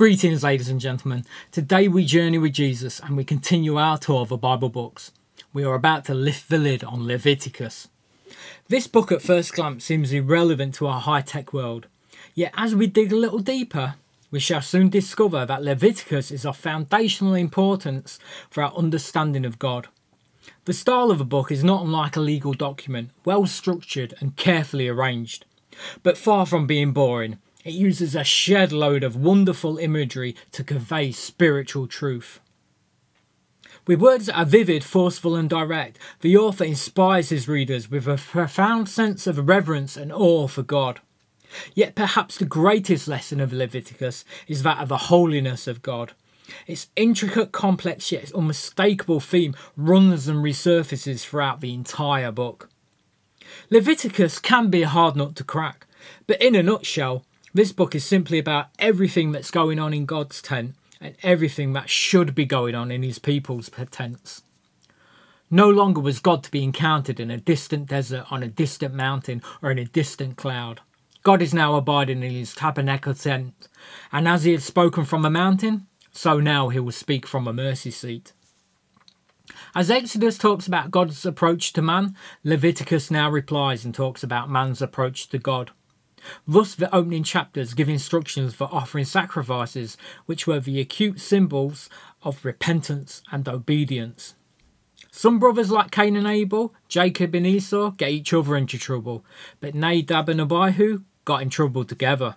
Greetings, ladies and gentlemen. Today we journey with Jesus and we continue our tour of the Bible books. We are about to lift the lid on Leviticus. This book at first glance seems irrelevant to our high tech world, yet as we dig a little deeper, we shall soon discover that Leviticus is of foundational importance for our understanding of God. The style of the book is not unlike a legal document, well structured and carefully arranged. But far from being boring, it uses a shed load of wonderful imagery to convey spiritual truth. With words that are vivid, forceful, and direct, the author inspires his readers with a profound sense of reverence and awe for God. Yet perhaps the greatest lesson of Leviticus is that of the holiness of God. Its intricate, complex, yet unmistakable theme runs and resurfaces throughout the entire book. Leviticus can be a hard nut to crack, but in a nutshell, this book is simply about everything that's going on in God's tent and everything that should be going on in his people's tents. No longer was God to be encountered in a distant desert, on a distant mountain, or in a distant cloud. God is now abiding in his tabernacle tent, and as he had spoken from a mountain, so now he will speak from a mercy seat. As Exodus talks about God's approach to man, Leviticus now replies and talks about man's approach to God. Thus, the opening chapters give instructions for offering sacrifices, which were the acute symbols of repentance and obedience. Some brothers like Cain and Abel, Jacob and Esau, get each other into trouble, but Nadab and Abihu got in trouble together.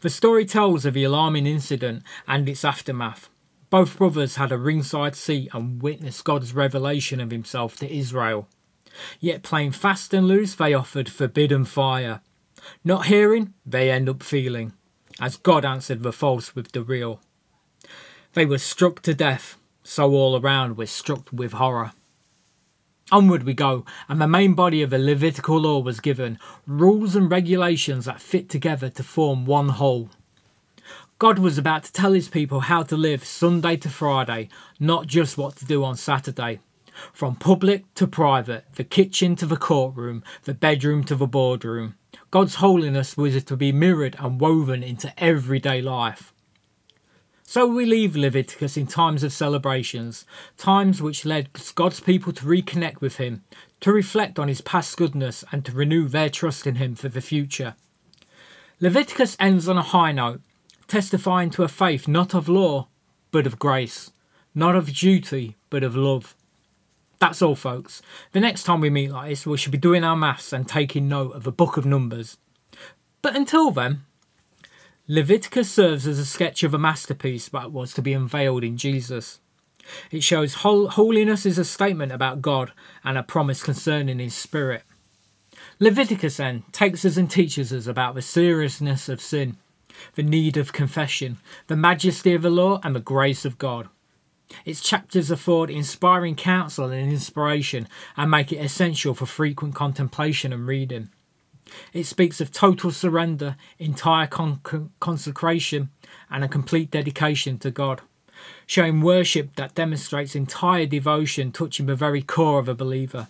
The story tells of the alarming incident and its aftermath. Both brothers had a ringside seat and witnessed God's revelation of himself to Israel. Yet playing fast and loose, they offered forbidden fire. Not hearing, they end up feeling, as God answered the false with the real. They were struck to death, so all around were struck with horror. Onward we go, and the main body of the Levitical law was given rules and regulations that fit together to form one whole. God was about to tell his people how to live Sunday to Friday, not just what to do on Saturday. From public to private, the kitchen to the courtroom, the bedroom to the boardroom. God's holiness was to be mirrored and woven into everyday life. So we leave Leviticus in times of celebrations, times which led God's people to reconnect with Him, to reflect on His past goodness, and to renew their trust in Him for the future. Leviticus ends on a high note, testifying to a faith not of law, but of grace, not of duty, but of love. That's all, folks. The next time we meet like this, we should be doing our maths and taking note of a book of numbers. But until then, Leviticus serves as a sketch of a masterpiece that was to be unveiled in Jesus. It shows holiness is a statement about God and a promise concerning His Spirit. Leviticus then takes us and teaches us about the seriousness of sin, the need of confession, the majesty of the law, and the grace of God. Its chapters afford inspiring counsel and inspiration and make it essential for frequent contemplation and reading. It speaks of total surrender, entire con- consecration, and a complete dedication to God, showing worship that demonstrates entire devotion, touching the very core of a believer.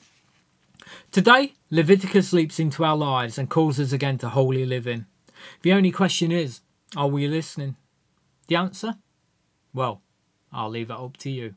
Today, Leviticus leaps into our lives and calls us again to holy living. The only question is are we listening? The answer? Well, I'll leave it up to you.